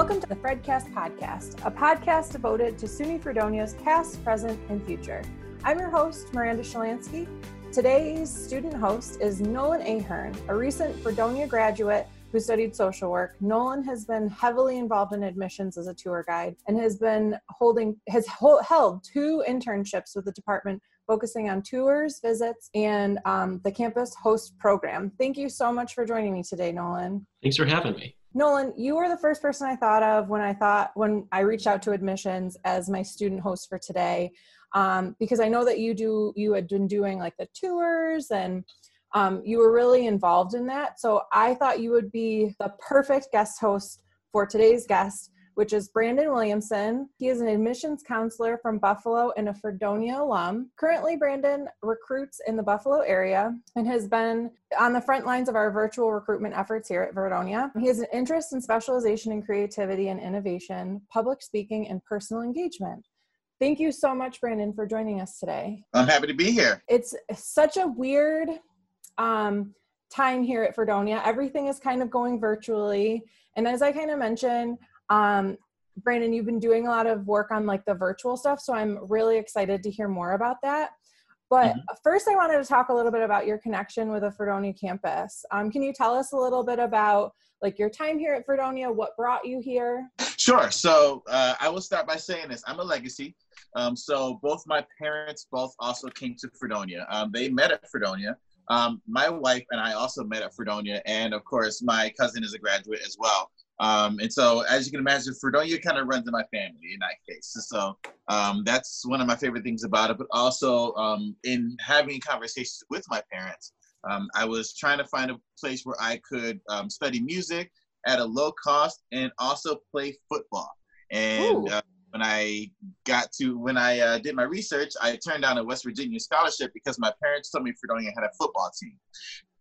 Welcome to the Fredcast Podcast, a podcast devoted to SUNY Fredonia's past, present, and future. I'm your host, Miranda Shalansky. Today's student host is Nolan Ahearn, a recent Fredonia graduate who studied social work. Nolan has been heavily involved in admissions as a tour guide and has been holding has held two internships with the department focusing on tours, visits, and um, the campus host program. Thank you so much for joining me today, Nolan. Thanks for having me. Nolan, you were the first person I thought of when I thought when I reached out to admissions as my student host for today, um, because I know that you do you had been doing like the tours and um, you were really involved in that. So I thought you would be the perfect guest host for today's guest, which is Brandon Williamson. He is an admissions counselor from Buffalo and a Fredonia alum. Currently, Brandon recruits in the Buffalo area and has been on the front lines of our virtual recruitment efforts here at Fredonia. He has an interest in specialization in creativity and innovation, public speaking, and personal engagement. Thank you so much, Brandon, for joining us today. I'm happy to be here. It's such a weird um, time here at Fredonia. Everything is kind of going virtually. And as I kind of mentioned, um, Brandon, you've been doing a lot of work on like the virtual stuff. So I'm really excited to hear more about that. But mm-hmm. first, I wanted to talk a little bit about your connection with the Fredonia campus. Um, can you tell us a little bit about like your time here at Fredonia? What brought you here? Sure. So uh, I will start by saying this: I'm a legacy. Um, so both my parents both also came to Fredonia. Um, they met at Fredonia. Um, my wife and I also met at Fredonia, and of course, my cousin is a graduate as well. Um, and so, as you can imagine, Fredonia kind of runs in my family in that case. So um, that's one of my favorite things about it. But also, um, in having conversations with my parents, um, I was trying to find a place where I could um, study music at a low cost and also play football. And uh, when I got to when I uh, did my research, I turned down a West Virginia scholarship because my parents told me Fredonia had a football team.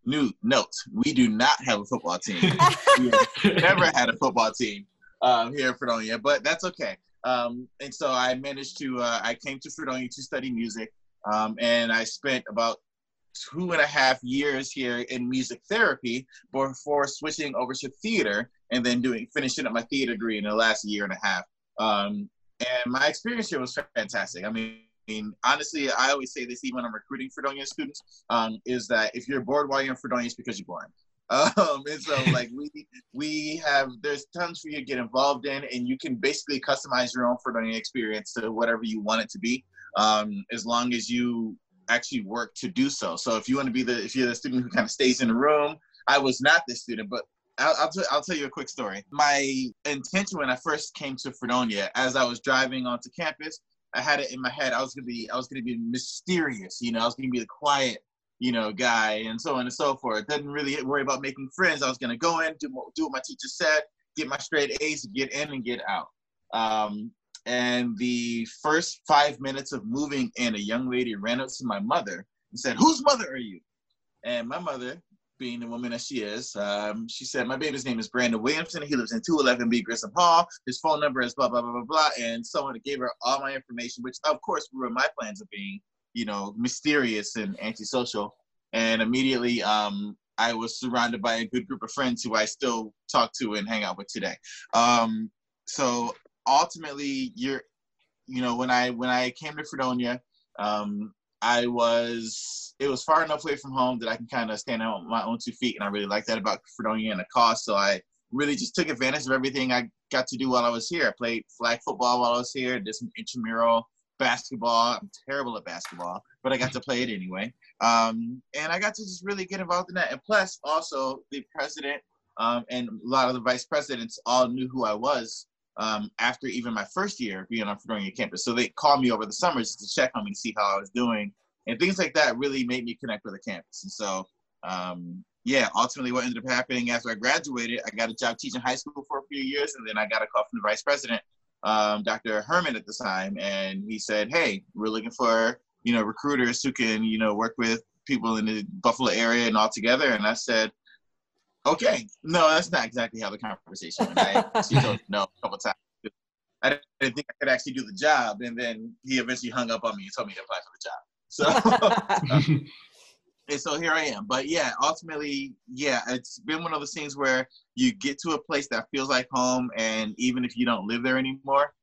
New note: We do not have a football team. we never had a football team um, here in Fredonia, but that's okay. Um, and so I managed to. Uh, I came to Fredonia to study music, um, and I spent about two and a half years here in music therapy before switching over to theater and then doing finishing up my theater degree in the last year and a half. Um, and my experience here was fantastic. I mean, honestly, I always say this even when I'm recruiting Fredonia students, um, is that if you're bored while you're in Fredonia, it's because you're boring. Um, and so like we we have there's tons for you to get involved in, and you can basically customize your own Fredonia experience to whatever you want it to be, um, as long as you actually work to do so. So if you want to be the if you're the student who kind of stays in the room, I was not this student, but I'll, I'll, t- I'll tell you a quick story. My intention when I first came to Fredonia, as I was driving onto campus, I had it in my head. I was gonna be, I was gonna be mysterious. You know, I was gonna be the quiet, you know, guy, and so on and so forth. Didn't really worry about making friends. I was gonna go in, do do what my teacher said, get my straight A's, get in and get out. Um, and the first five minutes of moving in, a young lady ran up to my mother and said, "Whose mother are you?" And my mother being the woman that she is. Um, she said, My baby's name is Brandon Williamson. He lives in 211B Grissom Hall. His phone number is blah, blah, blah, blah, blah. And someone gave her all my information, which of course were my plans of being, you know, mysterious and antisocial. And immediately um, I was surrounded by a good group of friends who I still talk to and hang out with today. Um, so ultimately, you're, you know, when I when I came to Fredonia, um, I was it was far enough away from home that I can kind of stand on my own two feet, and I really like that about Fredonia and the cost. So I really just took advantage of everything I got to do while I was here. I played flag football while I was here, did some intramural basketball. I'm terrible at basketball, but I got to play it anyway. Um, and I got to just really get involved in that. And plus, also the president um, and a lot of the vice presidents all knew who I was um, after even my first year being on Fredonia campus. So they called me over the summers to check on me see how I was doing. And things like that really made me connect with the campus. And so, um, yeah, ultimately what ended up happening after I graduated, I got a job teaching high school for a few years. And then I got a call from the vice president, um, Dr. Herman at the time. And he said, hey, we're looking for, you know, recruiters who can, you know, work with people in the Buffalo area and all together. And I said, Okay, no, that's not exactly how the conversation went. I, she told me no a couple times. I didn't think I could actually do the job, and then he eventually hung up on me and told me to apply for the job. So, and so here I am. But yeah, ultimately, yeah, it's been one of those things where you get to a place that feels like home, and even if you don't live there anymore,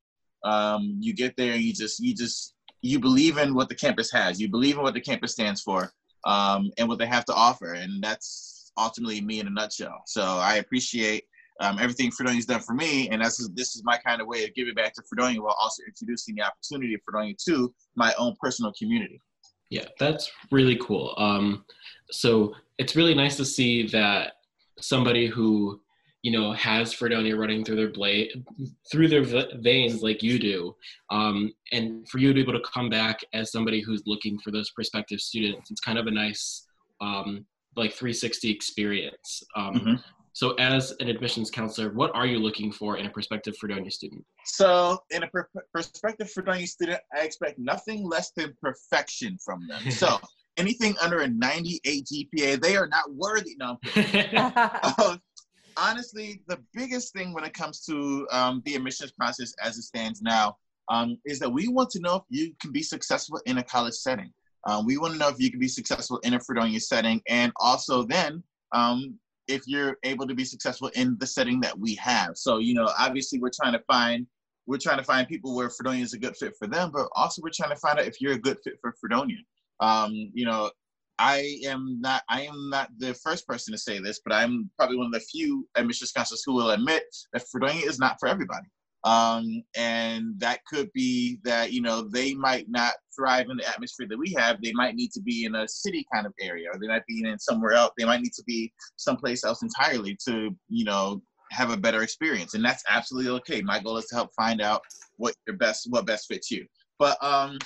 um, you get there and you just you just you believe in what the campus has. You believe in what the campus stands for, um, and what they have to offer, and that's ultimately me in a nutshell. So I appreciate um, everything Fredonia's done for me, and that's this is my kind of way of giving back to Fredonia while also introducing the opportunity of Fredonia to my own personal community. Yeah, that's really cool. Um, so it's really nice to see that somebody who you know has Fredonia running through their blade through their veins like you do, um, and for you to be able to come back as somebody who's looking for those prospective students, it's kind of a nice um, like 360 experience. Um, mm-hmm. So, as an admissions counselor, what are you looking for in a prospective Fredonia student? So, in a per- prospective Fredonia student, I expect nothing less than perfection from them. So, anything under a 98 GPA, they are not worthy. No, uh, honestly, the biggest thing when it comes to um, the admissions process as it stands now um, is that we want to know if you can be successful in a college setting. Um, we want to know if you can be successful in a Fredonia setting, and also then um, if you're able to be successful in the setting that we have. So, you know, obviously we're trying to find we're trying to find people where Fredonia is a good fit for them, but also we're trying to find out if you're a good fit for Fredonia. Um, you know, I am not I am not the first person to say this, but I'm probably one of the few admissions counselors who will admit that Fredonia is not for everybody. Um, and that could be that you know they might not thrive in the atmosphere that we have. They might need to be in a city kind of area, or they might be in somewhere else. They might need to be someplace else entirely to you know have a better experience, and that's absolutely okay. My goal is to help find out what your best what best fits you. But um,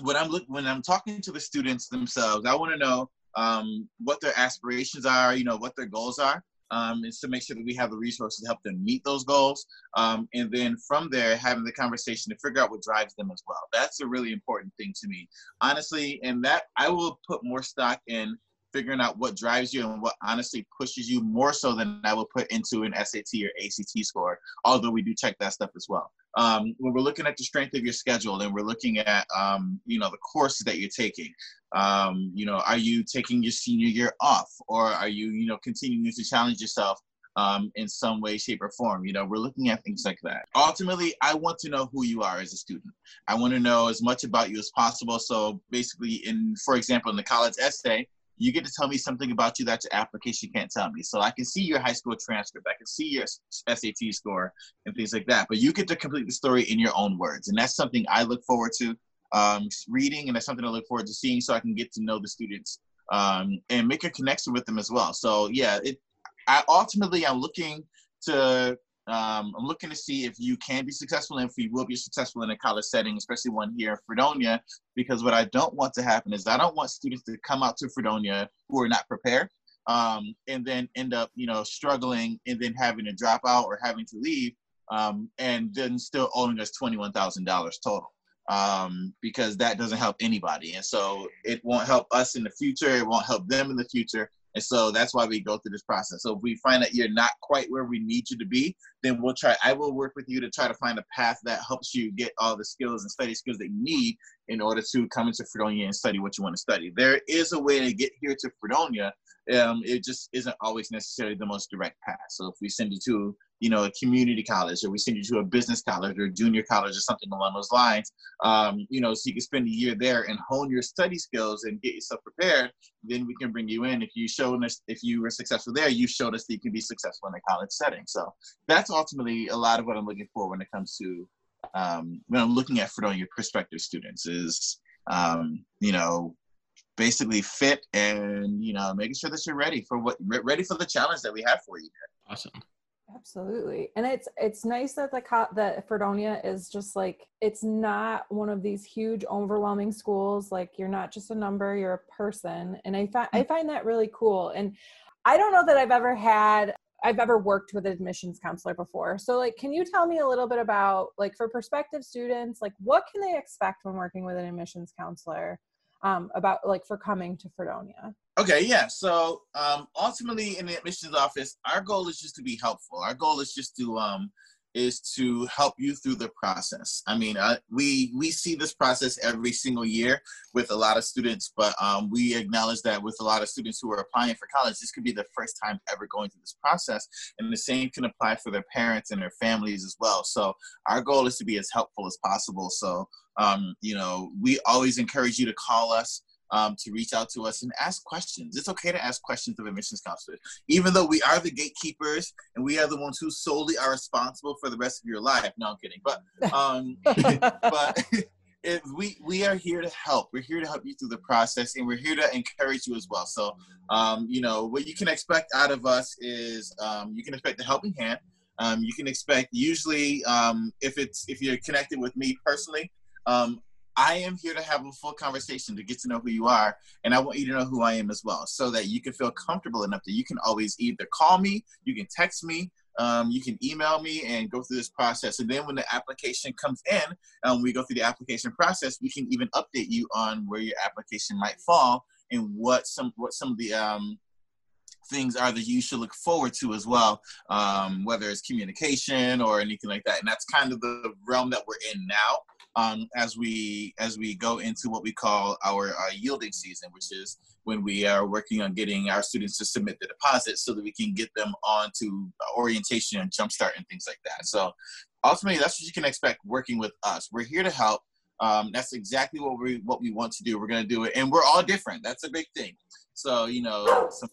when I'm look when I'm talking to the students themselves, I want to know um, what their aspirations are, you know, what their goals are um, is to make sure that we have the resources to help them meet those goals. Um, and then from there, having the conversation to figure out what drives them as well. That's a really important thing to me, honestly. And that I will put more stock in figuring out what drives you and what honestly pushes you more so than I will put into an SAT or ACT score, although we do check that stuff as well. Um, when we're looking at the strength of your schedule and we're looking at, um, you know, the courses that you're taking, um, you know, are you taking your senior year off or are you, you know, continuing to challenge yourself um, in some way, shape, or form. You know, we're looking at things like that. Ultimately, I want to know who you are as a student. I want to know as much about you as possible. So basically, in for example, in the college essay, you get to tell me something about you that your application can't tell me. So I can see your high school transcript, I can see your SAT score and things like that. But you get to complete the story in your own words, and that's something I look forward to um, reading, and that's something I look forward to seeing, so I can get to know the students um, and make a connection with them as well. So yeah, it. I ultimately I'm looking to um, I'm looking to see if you can be successful and if you will be successful in a college setting, especially one here in Fredonia, because what I don't want to happen is I don't want students to come out to Fredonia who are not prepared um, and then end up, you know, struggling and then having to drop out or having to leave um, and then still owing us $21,000 total um, because that doesn't help anybody. And so it won't help us in the future. It won't help them in the future. And so that's why we go through this process. So if we find that you're not quite where we need you to be, then we'll try, I will work with you to try to find a path that helps you get all the skills and study skills that you need in order to come into Fredonia and study what you want to study. There is a way to get here to Fredonia. Um, it just isn't always necessarily the most direct path. So if we send you to you know, a community college or we send you to a business college or junior college or something along those lines, um, you know, so you can spend a year there and hone your study skills and get yourself prepared. Then we can bring you in. If you showed us, if you were successful there, you showed us that you can be successful in a college setting. So that's ultimately a lot of what I'm looking for when it comes to um, when I'm looking at Fredonia prospective students is, um, you know, basically fit and you know making sure that you're ready for what ready for the challenge that we have for you. Awesome. Absolutely. And it's it's nice that the co- that Fredonia is just like it's not one of these huge overwhelming schools like you're not just a number, you're a person. And I find I mm. find that really cool. And I don't know that I've ever had I've ever worked with an admissions counselor before. So like can you tell me a little bit about like for prospective students, like what can they expect when working with an admissions counselor? Um, about like for coming to Fredonia? Okay, yeah. So um, ultimately, in the admissions office, our goal is just to be helpful. Our goal is just to um, is to help you through the process. I mean, uh, we we see this process every single year with a lot of students, but um, we acknowledge that with a lot of students who are applying for college, this could be the first time ever going through this process, and the same can apply for their parents and their families as well. So our goal is to be as helpful as possible. So um, you know, we always encourage you to call us um, to reach out to us and ask questions. It's okay to ask questions of admissions counselors, even though we are the gatekeepers and we are the ones who solely are responsible for the rest of your life. No, I'm kidding, but um, but. If we we are here to help. We're here to help you through the process, and we're here to encourage you as well. So, um, you know, what you can expect out of us is um, you can expect a helping hand. Um, you can expect usually um, if it's if you're connected with me personally, um, I am here to have a full conversation to get to know who you are, and I want you to know who I am as well, so that you can feel comfortable enough that you can always either call me, you can text me, um, you can email me, and go through this process. And then when the application comes in, um, we go through the application process. We can even update you on where your application might fall and what some what some of the um, things are that you should look forward to as well, um, whether it's communication or anything like that. And that's kind of the realm that we're in now um, as we as we go into what we call our uh, yielding season, which is when we are working on getting our students to submit the deposit so that we can get them on to orientation and jumpstart and things like that. So ultimately, that's what you can expect working with us. We're here to help. Um, that's exactly what we what we want to do. We're going to do it, and we're all different. That's a big thing. So you know, some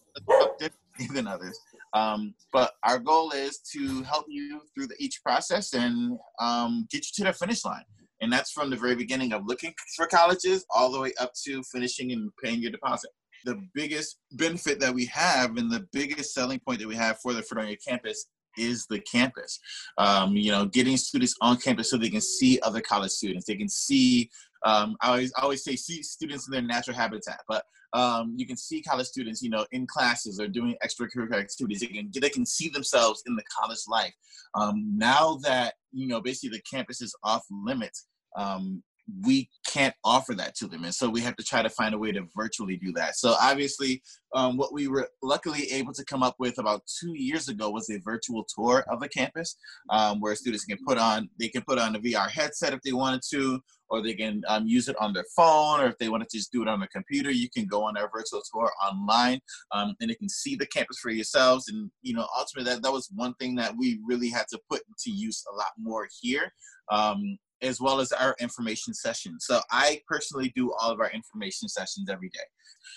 different than others. Um, but our goal is to help you through the, each process and um, get you to the finish line. And that's from the very beginning of looking for colleges all the way up to finishing and paying your deposit. The biggest benefit that we have and the biggest selling point that we have for the Fredonia campus is the campus. Um, you know, getting students on campus so they can see other college students. They can see, um, I always I always say see students in their natural habitat, but um, you can see college students, you know, in classes or doing extracurricular activities. They can they can see themselves in the college life. Um, now that you know, basically the campus is off limits um, we can't offer that to them. And so we have to try to find a way to virtually do that. So obviously um, what we were luckily able to come up with about two years ago was a virtual tour of the campus um, where students can put on they can put on a vr headset if they wanted to or they can um, use it on their phone or if they want to just do it on their computer you can go on our virtual tour online um, and you can see the campus for yourselves. And you know ultimately that, that was one thing that we really had to put into use a lot more here. Um, as well as our information sessions. So I personally do all of our information sessions every day.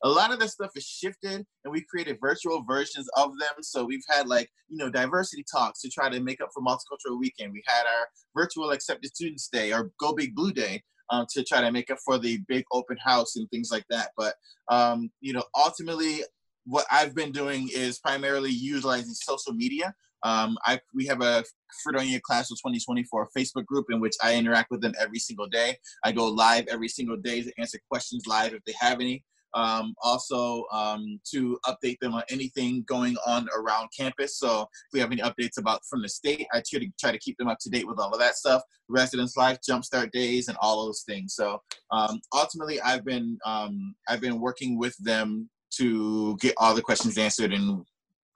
A lot of this stuff is shifted and we created virtual versions of them. So we've had like, you know, diversity talks to try to make up for multicultural weekend. We had our virtual accepted students day or go big blue day um, to try to make up for the big open house and things like that. But, um, you know, ultimately what I've been doing is primarily utilizing social media um, I we have a Fredonia Class of 2024 Facebook group in which I interact with them every single day. I go live every single day to answer questions live if they have any. Um, also um, to update them on anything going on around campus. So if we have any updates about from the state, I try to try to keep them up to date with all of that stuff. Residence life, jumpstart days, and all those things. So um, ultimately, I've been um, I've been working with them to get all the questions answered and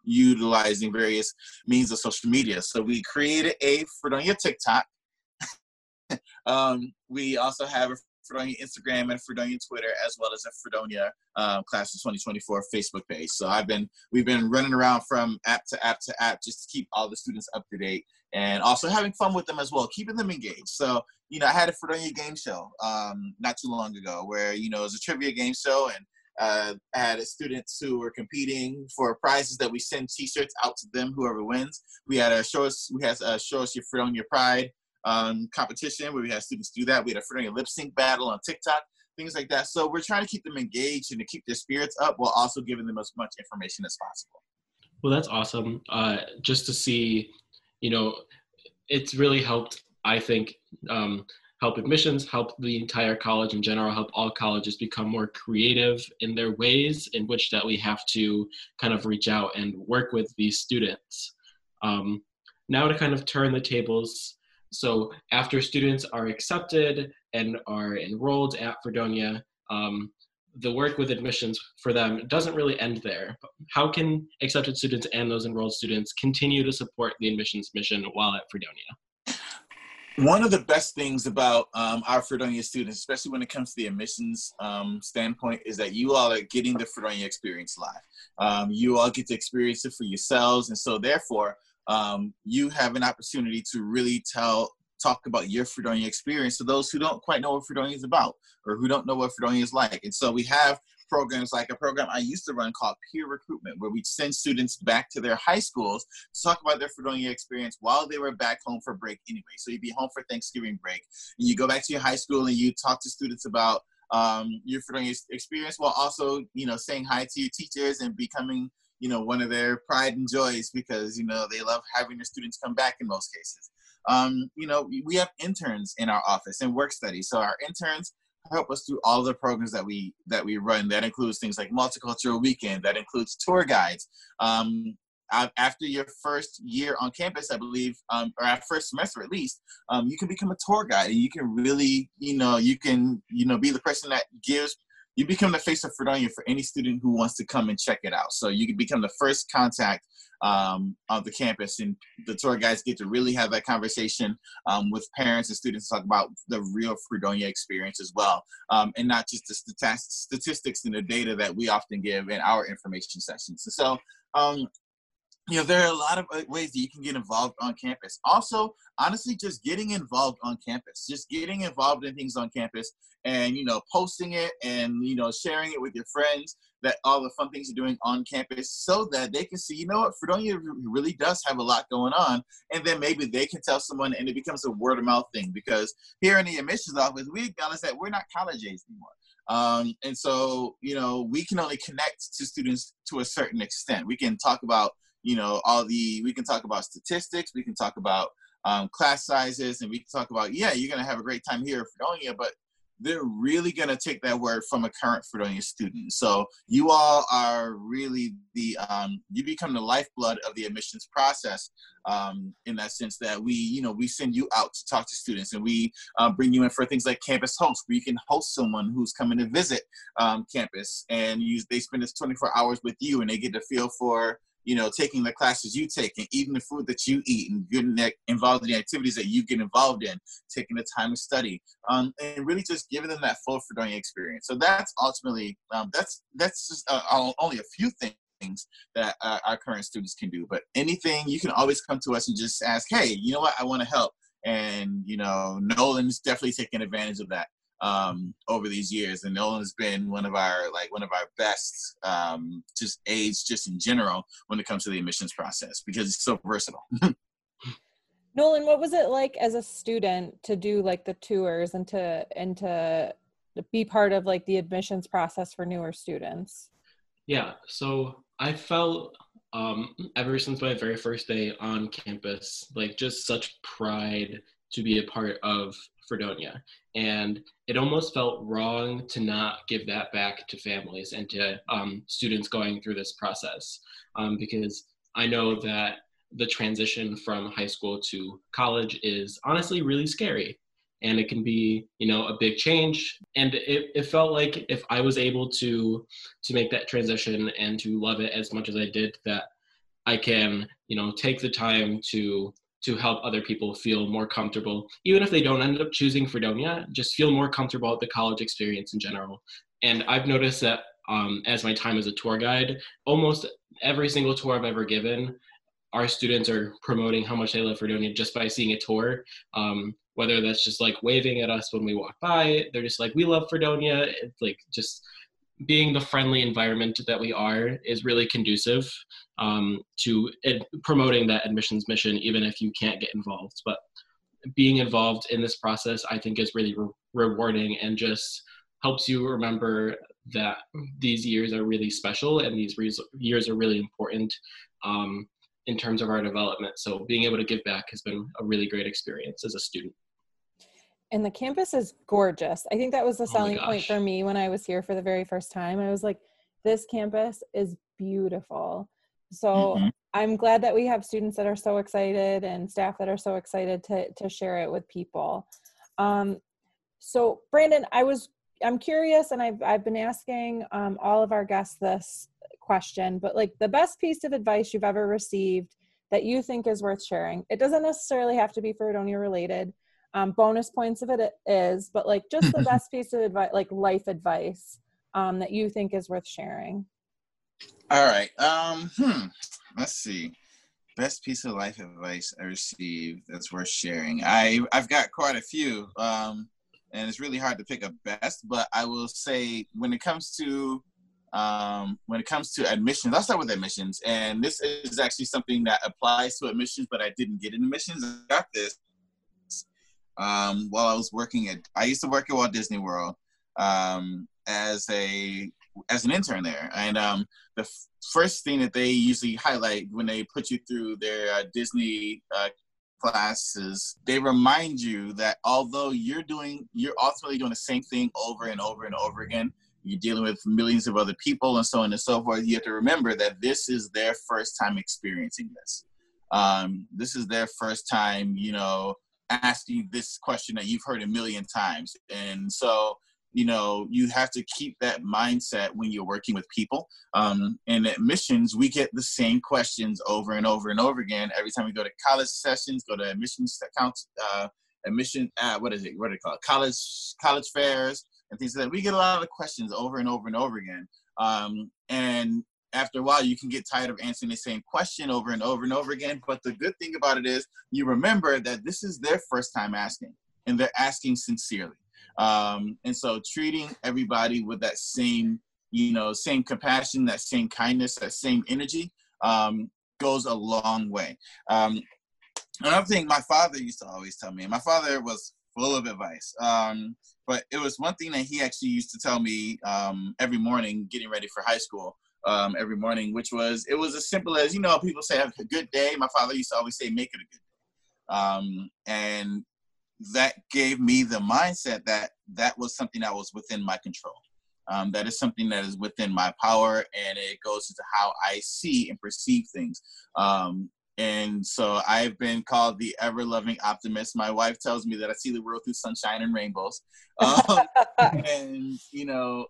utilizing various means of social media. So we created a Fredonia TikTok. um, we also have a Fredonia Instagram and Fredonia Twitter, as well as a Fredonia um, Class of 2024 Facebook page. So I've been we've been running around from app to app to app just to keep all the students up to date and also having fun with them as well, keeping them engaged. So you know, I had a Fredonia game show um, not too long ago where you know it was a trivia game show and uh, had students who were competing for prizes that we send T-shirts out to them, whoever wins. We had a show us, we had a show us your Fredonia Pride um, competition where we had students do that. We had a Fredonia lip sync battle on TikTok, things like that. So we're trying to keep them engaged and to keep their spirits up while also giving them as much information as possible. Well, that's awesome. Uh, just to see, you know, it's really helped. I think um, help admissions, help the entire college in general, help all colleges become more creative in their ways in which that we have to kind of reach out and work with these students. Um, now to kind of turn the tables. So after students are accepted and are enrolled at Fredonia, um, the work with admissions for them doesn't really end there. How can accepted students and those enrolled students continue to support the admissions mission while at Fredonia? One of the best things about um, our Fredonia students, especially when it comes to the admissions um, standpoint, is that you all are getting the Fredonia experience live. Um, you all get to experience it for yourselves, and so therefore, um, you have an opportunity to really tell talk about your Fredonia experience to those who don't quite know what Fredonia is about or who don't know what Fredonia is like. And so we have programs like a program I used to run called Peer Recruitment, where we'd send students back to their high schools to talk about their Fredonia experience while they were back home for break anyway. So you'd be home for Thanksgiving break, and you go back to your high school and you talk to students about um, your Fredonia experience while also, you know, saying hi to your teachers and becoming you know one of their pride and joys because you know they love having their students come back in most cases um, you know, we have interns in our office and work study. So our interns help us through all the programs that we that we run. That includes things like multicultural weekend. That includes tour guides. Um, after your first year on campus, I believe, um, or our first semester at least, um, you can become a tour guide, and you can really, you know, you can, you know, be the person that gives you become the face of Fredonia for any student who wants to come and check it out. So you can become the first contact um, of the campus, and the tour guides get to really have that conversation um, with parents and students talk about the real Fredonia experience as well, um, and not just the statistics and the data that we often give in our information sessions. So um, you know there are a lot of uh, ways that you can get involved on campus. Also honestly just getting involved on campus just getting involved in things on campus and you know posting it and you know sharing it with your friends that all the fun things you're doing on campus so that they can see you know what? Fredonia really does have a lot going on. And then maybe they can tell someone and it becomes a word of mouth thing because here in the admissions office we acknowledge that we're not college age anymore. Um, and so you know we can only connect to students to a certain extent. We can talk about you know all the we can talk about statistics we can talk about um, class sizes and we can talk about yeah you're going to have a great time here at fredonia but they're really going to take that word from a current fredonia student. So you all are really the um, you become the lifeblood of the admissions process um, in that sense that we you know we send you out to talk to students and we uh, bring you in for things like campus hosts where you can host someone who's coming to visit um, campus and you, they spend this 24 hours with you and they get to feel for you know, taking the classes you take and eating the food that you eat and getting involved in the activities that you get involved in, taking the time to study, um, and really just giving them that full Fredonia experience. So that's ultimately um, that's that's just uh, only a few things that uh, our current students can do. But anything you can always come to us and just ask, hey, you know what, I want to help. And you know, Nolan's definitely taking advantage of that um, over these years, and Nolan's been one of our like one of our best um, just aides just in general when it comes to the admissions process because it's so versatile. Nolan, what was it like as a student to do like the tours and to and to be part of like the admissions process for newer students? Yeah, so I felt um, ever since my very first day on campus, like just such pride to be a part of Fredonia. And it almost felt wrong to not give that back to families and to um, students going through this process um, because I know that the transition from high school to college is honestly really scary and it can be you know a big change and it, it felt like if i was able to to make that transition and to love it as much as i did that i can you know take the time to to help other people feel more comfortable, even if they don't end up choosing Fredonia, just feel more comfortable with the college experience in general. And I've noticed that um, as my time as a tour guide, almost every single tour I've ever given, our students are promoting how much they love Fredonia just by seeing a tour. Um, whether that's just like waving at us when we walk by, they're just like, we love Fredonia. It's like just being the friendly environment that we are is really conducive um, to ed- promoting that admissions mission, even if you can't get involved. But being involved in this process, I think, is really re- rewarding and just helps you remember that these years are really special and these re- years are really important um, in terms of our development. So being able to give back has been a really great experience as a student and the campus is gorgeous. I think that was the oh selling oh point for me when I was here for the very first time. I was like, this campus is beautiful. So mm-hmm. I'm glad that we have students that are so excited and staff that are so excited to to share it with people. Um, so Brandon, I was I'm curious, and I've I've been asking um, all of our guests this question, but like the best piece of advice you've ever received that you think is worth sharing. It doesn't necessarily have to be Fredonia related. Um, bonus points of it is, but like just the best piece of advice, like life advice um, that you think is worth sharing. All right. Um, hmm. Let's see. Best piece of life advice I received that's worth sharing. I I've got quite a few. Um, and it's really hard to pick a best, but I will say when it comes to um, when it comes to admissions, I'll start with admissions. And this is actually something that applies to admissions, but I didn't get in admissions. I got this um, while I was working at, I used to work at Walt Disney World um, as a as an intern there. And um, the f- first thing that they usually highlight when they put you through their uh, Disney uh, classes, they remind you that although you're doing, you're ultimately doing the same thing over and over and over again, you're dealing with millions of other people and so on and so forth. You have to remember that this is their first time experiencing this. Um, this is their first time, you know, asking this question that you've heard a million times. And so, you know, you have to keep that mindset when you're working with people. Um, and at missions, we get the same questions over and over and over again. Every time we go to college sessions, go to admissions accounts, uh, admission, uh, what is it? What do they call it? College, college fairs and things like that. We get a lot of questions over and over and over again. Um, and after a while, you can get tired of answering the same question over and over and over again. But the good thing about it is you remember that this is their first time asking and they're asking sincerely. Um, and so treating everybody with that same, you know, same compassion, that same kindness, that same energy um, goes a long way. Um, another thing my father used to always tell me, my father was full of advice. Um, but it was one thing that he actually used to tell me um, every morning getting ready for high school um, every morning, which was it was as simple as you know people say have a good day. My father used to always say make it a good day, um, and that gave me the mindset that that was something that was within my control. Um, that is something that is within my power, and it goes into how I see and perceive things. Um, and so I've been called the ever loving optimist. My wife tells me that I see the world through sunshine and rainbows. Um, and you know,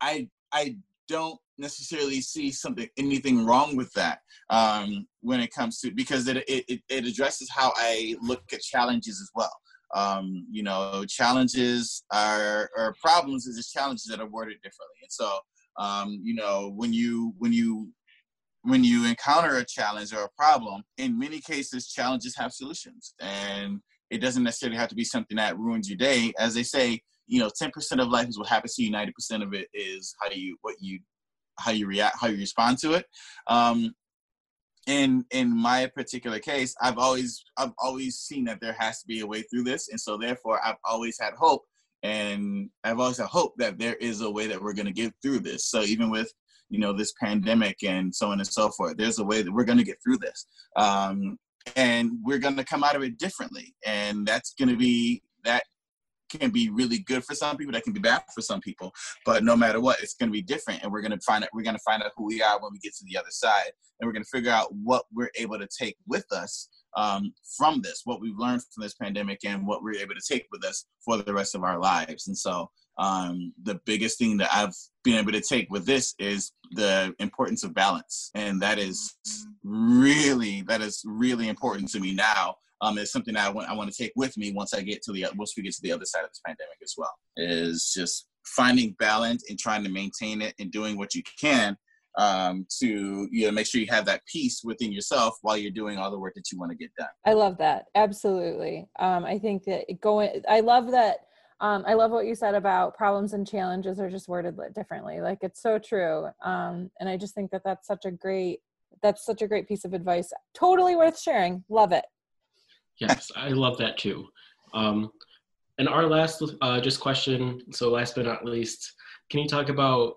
I I don't necessarily see something anything wrong with that um, when it comes to because it, it it addresses how I look at challenges as well. Um, you know, challenges are or problems is just challenges that are worded differently. And so, um, you know, when you when you when you encounter a challenge or a problem, in many cases, challenges have solutions. And it doesn't necessarily have to be something that ruins your day. As they say, you know, 10% of life is what happens to you, 90% of it is how you, what you, how you react, how you respond to it. Um, in in my particular case, I've always I've always seen that there has to be a way through this, and so therefore I've always had hope, and I've always had hope that there is a way that we're going to get through this. So even with you know this pandemic and so on and so forth there's a way that we're going to get through this um, and we're going to come out of it differently and that's going to be that can be really good for some people that can be bad for some people. But no matter what it's going to be different and we're going to find out we're going to find out who we are when we get to the other side. And we're going to figure out what we're able to take with us um, from this what we've learned from this pandemic and what we're able to take with us for the rest of our lives. And so um, the biggest thing that I've been able to take with this is the importance of balance, and that is really that is really important to me now. Um, it's something that I want I want to take with me once I get to the once we get to the other side of this pandemic as well. Is just finding balance and trying to maintain it and doing what you can um, to you know make sure you have that peace within yourself while you're doing all the work that you want to get done. I love that absolutely. Um, I think that going. I love that um, I love what you said about problems and challenges are just worded differently. Like it's so true. Um, and I just think that that's such a great, that's such a great piece of advice. Totally worth sharing. Love it. Yes, I love that too. Um, and our last uh, just question. So last but not least, can you talk about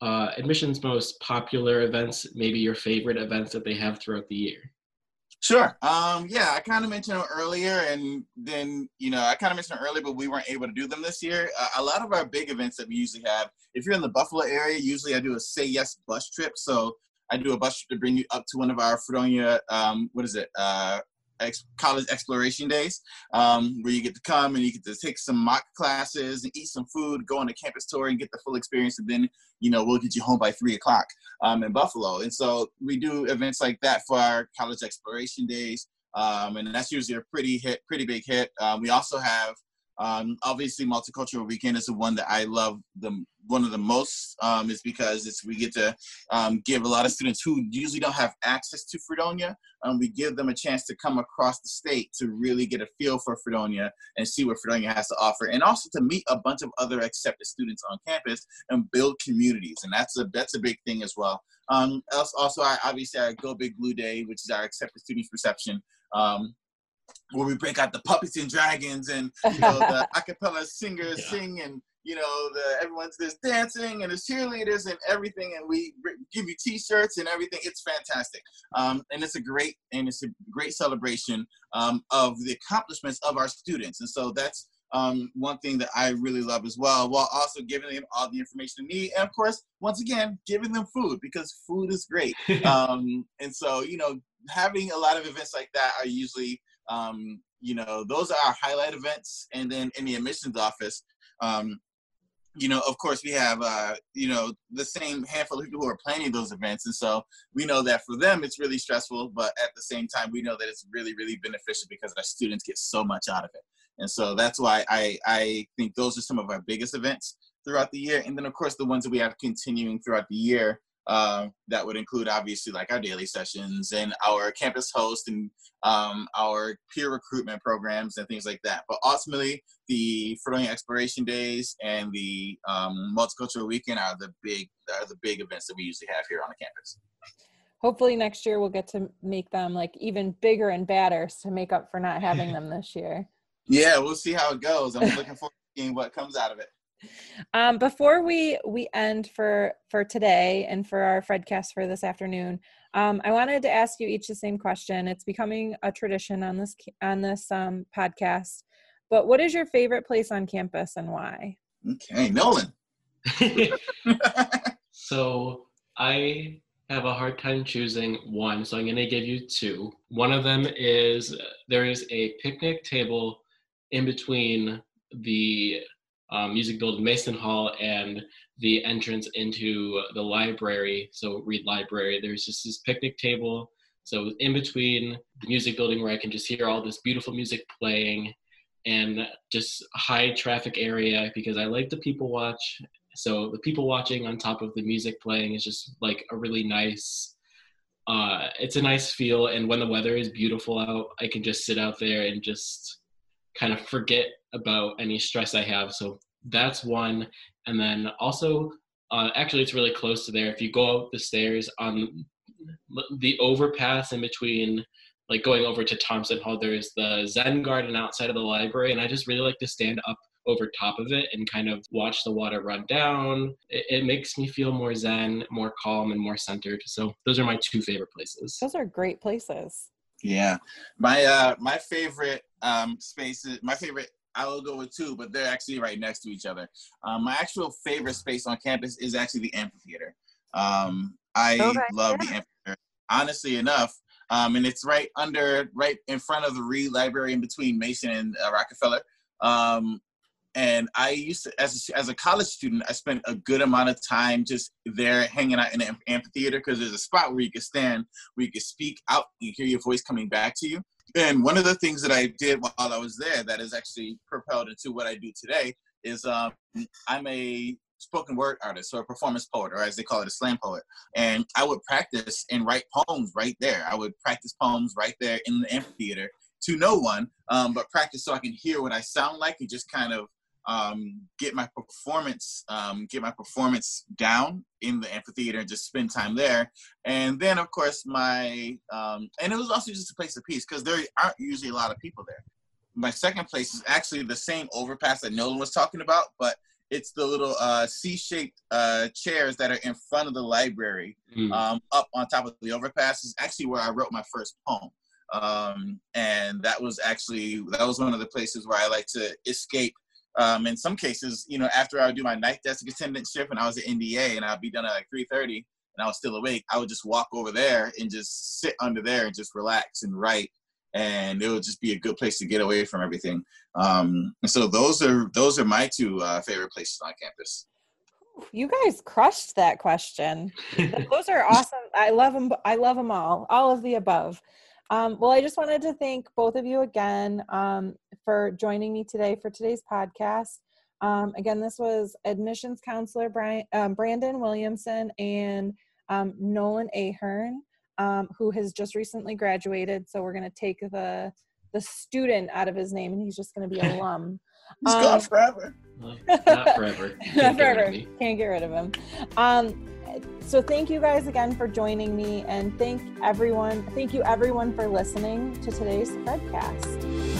uh, admissions most popular events, maybe your favorite events that they have throughout the year? Sure. Um, yeah, I kind of mentioned them earlier, and then you know I kind of mentioned earlier, but we weren't able to do them this year. Uh, a lot of our big events that we usually have, if you're in the Buffalo area, usually I do a Say Yes bus trip. So I do a bus trip to bring you up to one of our Fredonia, um, what is it, uh, ex- college exploration days, um, where you get to come and you get to take some mock classes and eat some food, go on a campus tour and get the full experience, and then you know we'll get you home by three o'clock um, in Buffalo. And so we do events like that for our college exploration days, um, and that's usually a pretty hit, pretty big hit. Um, we also have um, obviously, Multicultural Weekend is the one that I love the one of the most um, is because it's we get to um, give a lot of students who usually don't have access to Fredonia. Um, we give them a chance to come across the state to really get a feel for Fredonia and see what Fredonia has to offer, and also to meet a bunch of other accepted students on campus and build communities. And that's a that's a big thing as well. Um, also, I obviously I Go Big Blue Day, which is our accepted students reception. Um, where we break out the puppets and dragons and you know the acapella singers yeah. sing and you know the everyone's just dancing and the cheerleaders and everything and we give you t-shirts and everything it's fantastic um, and it's a great and it's a great celebration um, of the accomplishments of our students and so that's um, one thing that I really love as well, while also giving them all the information they need. And of course, once again, giving them food because food is great. um, and so, you know, having a lot of events like that are usually um, you know, those are our highlight events. And then in the admissions office, um, you know, of course, we have, uh, you know, the same handful of people who are planning those events. And so we know that for them, it's really stressful. But at the same time, we know that it's really, really beneficial because our students get so much out of it. And so that's why I, I think those are some of our biggest events throughout the year. And then, of course, the ones that we have continuing throughout the year um, that would include obviously like our daily sessions and our campus host and um, our peer recruitment programs and things like that. But ultimately, the Fredonia Exploration Days and the um, Multicultural Weekend are the big are the big events that we usually have here on the campus. Hopefully next year we'll get to make them like even bigger and badder to make up for not having them this year. Yeah, we'll see how it goes. I'm looking forward to seeing what comes out of it. Um, before we we end for for today and for our Fredcast for this afternoon, um, I wanted to ask you each the same question. It's becoming a tradition on this on this um, podcast. But what is your favorite place on campus and why? Okay, Nolan. so I have a hard time choosing one, so I'm going to give you two. One of them is there is a picnic table in between the um, music building Mason Hall and the entrance into the library. So Reed Library, there's just this picnic table. So in between the music building where I can just hear all this beautiful music playing and just high traffic area because I like the people watch. So the people watching on top of the music playing is just like a really nice uh, it's a nice feel and when the weather is beautiful out i can just sit out there and just kind of forget about any stress I have. So that's one. And then also, uh, actually, it's really close to there. If you go up the stairs on the overpass in between, like going over to Thompson Hall, there's the Zen garden outside of the library. And I just really like to stand up over top of it and kind of watch the water run down. It, it, makes me feel more zen, more calm, and more centered. So those are my two favorite places. Those are great places. Yeah, my uh my favorite um spaces, my favorite I will go with two, but they're actually right next to each other. Um, my actual favorite space on campus is actually the amphitheater. Um, I okay. love the amphitheater. Honestly enough, um, and it's right under, right in front of the Reed Library, in between Mason and uh, Rockefeller. Um, and I used to, as a, as a college student, I spent a good amount of time just there hanging out in the amphitheater because there's a spot where you can stand, where you can speak out, you hear your voice coming back to you. And one of the things that I did while I was there that is actually propelled into what I do today is um, I'm a spoken word artist or a performance poet, or as they call it, a slam poet. And I would practice and write poems right there. I would practice poems right there in the amphitheater to no one, um, but practice so I can hear what I sound like and just kind of um, get my performance um, get my performance down in the amphitheater and just spend time there. And then of course my um, and it was also just a place of peace because there aren't usually a lot of people there. My second place is actually the same overpass that nolan was talking about but it's the little uh, c-shaped uh, chairs that are in front of the library mm. up on top of the overpass is actually where i wrote my first poem. Um, and that was actually that was one of the places where i like to escape um, in some cases, you know, after I would do my night desk attendant shift and I was at NDA and I'd be done at like 3.30 and I was still awake, I would just walk over there and just sit under there and just relax and write and it would just be a good place to get away from everything. Um, and so those are those are my two uh, favorite places on campus. You guys crushed that question. Those are awesome. I love them. I love them all. All of the above. Um, well, I just wanted to thank both of you again um, for joining me today for today's podcast. Um, again, this was admissions counselor Brian, um, Brandon Williamson and um, Nolan Ahearn, um, who has just recently graduated. So we're going to take the the student out of his name, and he's just going to be alum. He's gone forever. Not forever. Not forever. Can't get rid of him. Um, so thank you guys again for joining me, and thank everyone. Thank you everyone for listening to today's podcast.